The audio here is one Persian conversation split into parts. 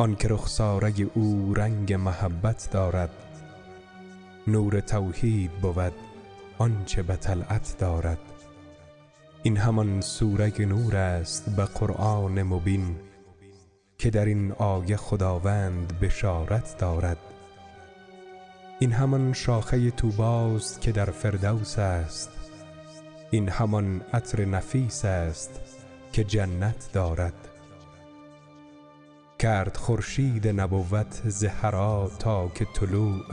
آن که رخساره او رنگ محبت دارد. نور توحید بود آنچه به طلعت دارد. این همان سوره نور است به قرآن مبین که در این آیه خداوند بشارت دارد. این همان شاخه توباست که در فردوس است. این همان عطر نفیس است که جنت دارد. کرد خورشید نبوت زهرا تا که طلوع.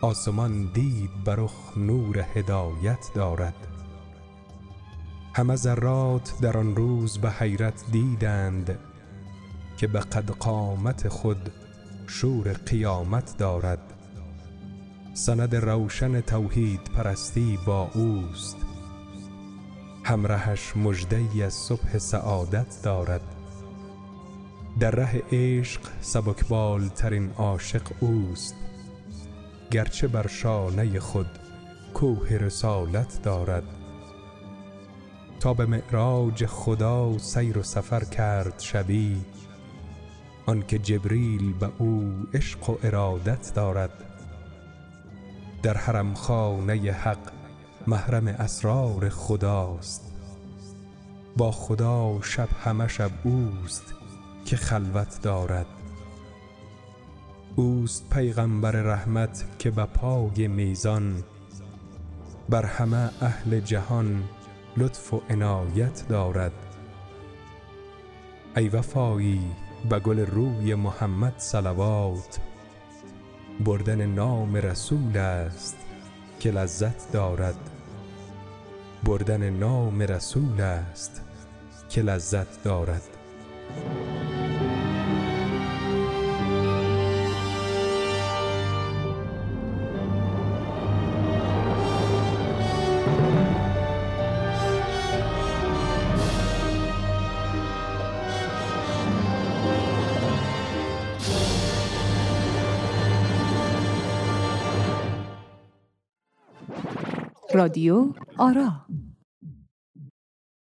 آسمان دید برخ نور هدایت دارد. همه ذرات در آن روز به حیرت دیدند که به قد قامت خود شور قیامت دارد. سند روشن توحید پرستی با اوست. همرهش مژده از صبح سعادت دارد. در ره عشق سبکبال ترین عاشق اوست. گرچه بر شانه خود کوه رسالت دارد. تا به معراج خدا سیر و سفر کرد شبی آنکه جبریل به او عشق و ارادت دارد. در حرم خانه حق محرم اسرار خداست. با خدا شب همه شب اوست که خلوت دارد. اوست پیغمبر رحمت که به پای میزان بر همه اهل جهان لطف و عنایت دارد. ای وفایی به گل روی محمد صلوات بردن نام رسول است که لذت دارد. بردن نام رسول است که لذت دارد. رادیو آرا.